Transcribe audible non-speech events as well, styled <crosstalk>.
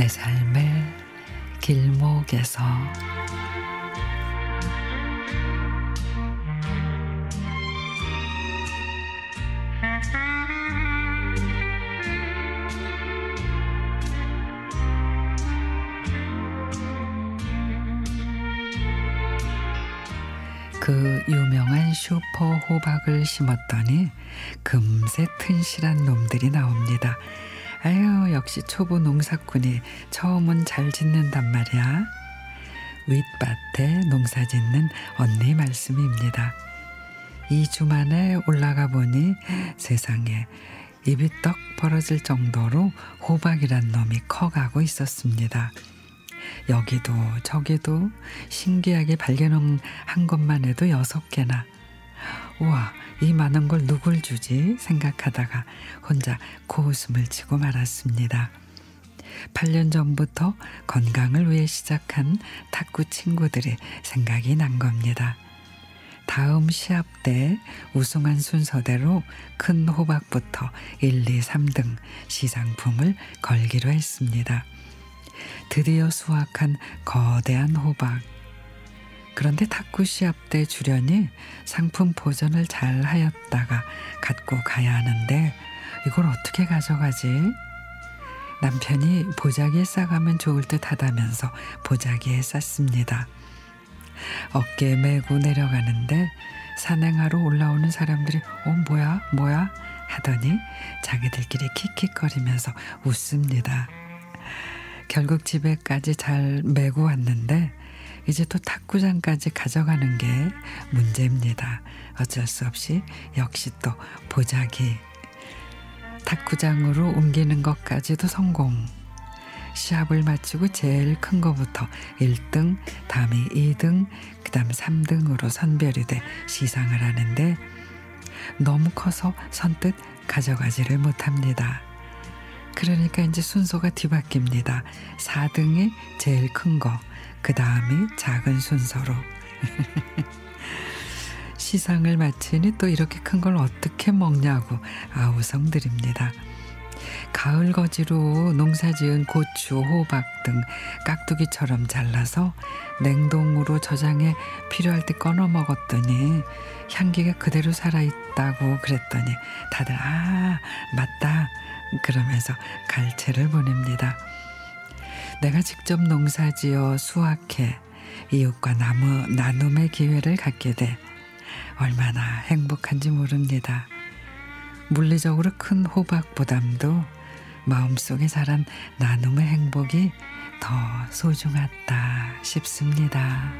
내 삶의 길목에서 그 유명한 슈퍼 호박을 심었더니 금세 튼실한 놈들이 나옵니다. 아유 역시 초보 농사꾼이 처음은 잘 짓는단 말이야. 윗밭에 농사 짓는 언니 말씀입니다. 2주 만에 올라가 보니 세상에 입이 떡 벌어질 정도로 호박이란 놈이 커가고 있었습니다. 여기도 저기도 신기하게 발견한 것만 해도 여섯 개나. 우와, 이 많은 걸 누굴 주지 생각하다가 혼자 고웃음을 치고 말았습니다. 8년 전부터 건강을 위해 시작한 탁구 친구들이 생각이 난 겁니다. 다음 시합 때 우승한 순서대로 큰 호박부터 1, 2, 3등 시상품을 걸기로 했습니다. 드디어 수확한 거대한 호박. 그런데 탁구 시합 때 주련이 상품 보전을 잘 하였다가 갖고 가야 하는데 이걸 어떻게 가져가지? 남편이 보자기에 싸가면 좋을 듯 하다면서 보자기에 쌌습니다. 어깨에 메고 내려가는데 산행하러 올라오는 사람들이 어 뭐야 뭐야 하더니 자기들끼리 킥킥거리면서 웃습니다. 결국 집에까지 잘 메고 왔는데 이제 또 탁구장까지 가져가는 게 문제입니다. 어쩔 수 없이 역시 또 보자기 탁구장으로 옮기는 것까지도 성공. 시합을 마치고 제일 큰 거부터 1등, 다음에 2등, 그 다음 3등으로 선별이 돼 시상을 하는데 너무 커서 선뜻 가져가지를 못합니다. 그러니까 이제 순서가 뒤바뀝니다. 4등이 제일 큰 거, 그 다음이 작은 순서로. <laughs> 시상을 마치니 또 이렇게 큰 걸 어떻게 먹냐고 아우성 드립니다. 가을 거지로 농사 지은 고추, 호박 등 깍두기처럼 잘라서 냉동으로 저장해 필요할 때 꺼내 먹었더니 향기가 그대로 살아있다고 그랬더니 다들 아, 맞다. 그러면서 갈채를 보냅니다. 내가 직접 농사 지어 수확해 이웃과 나무 나눔의 기회를 갖게 돼 얼마나 행복한지 모릅니다. 물리적으로 큰 호박 부담도 마음속에 자란 나눔의 행복이 더 소중하다 싶습니다.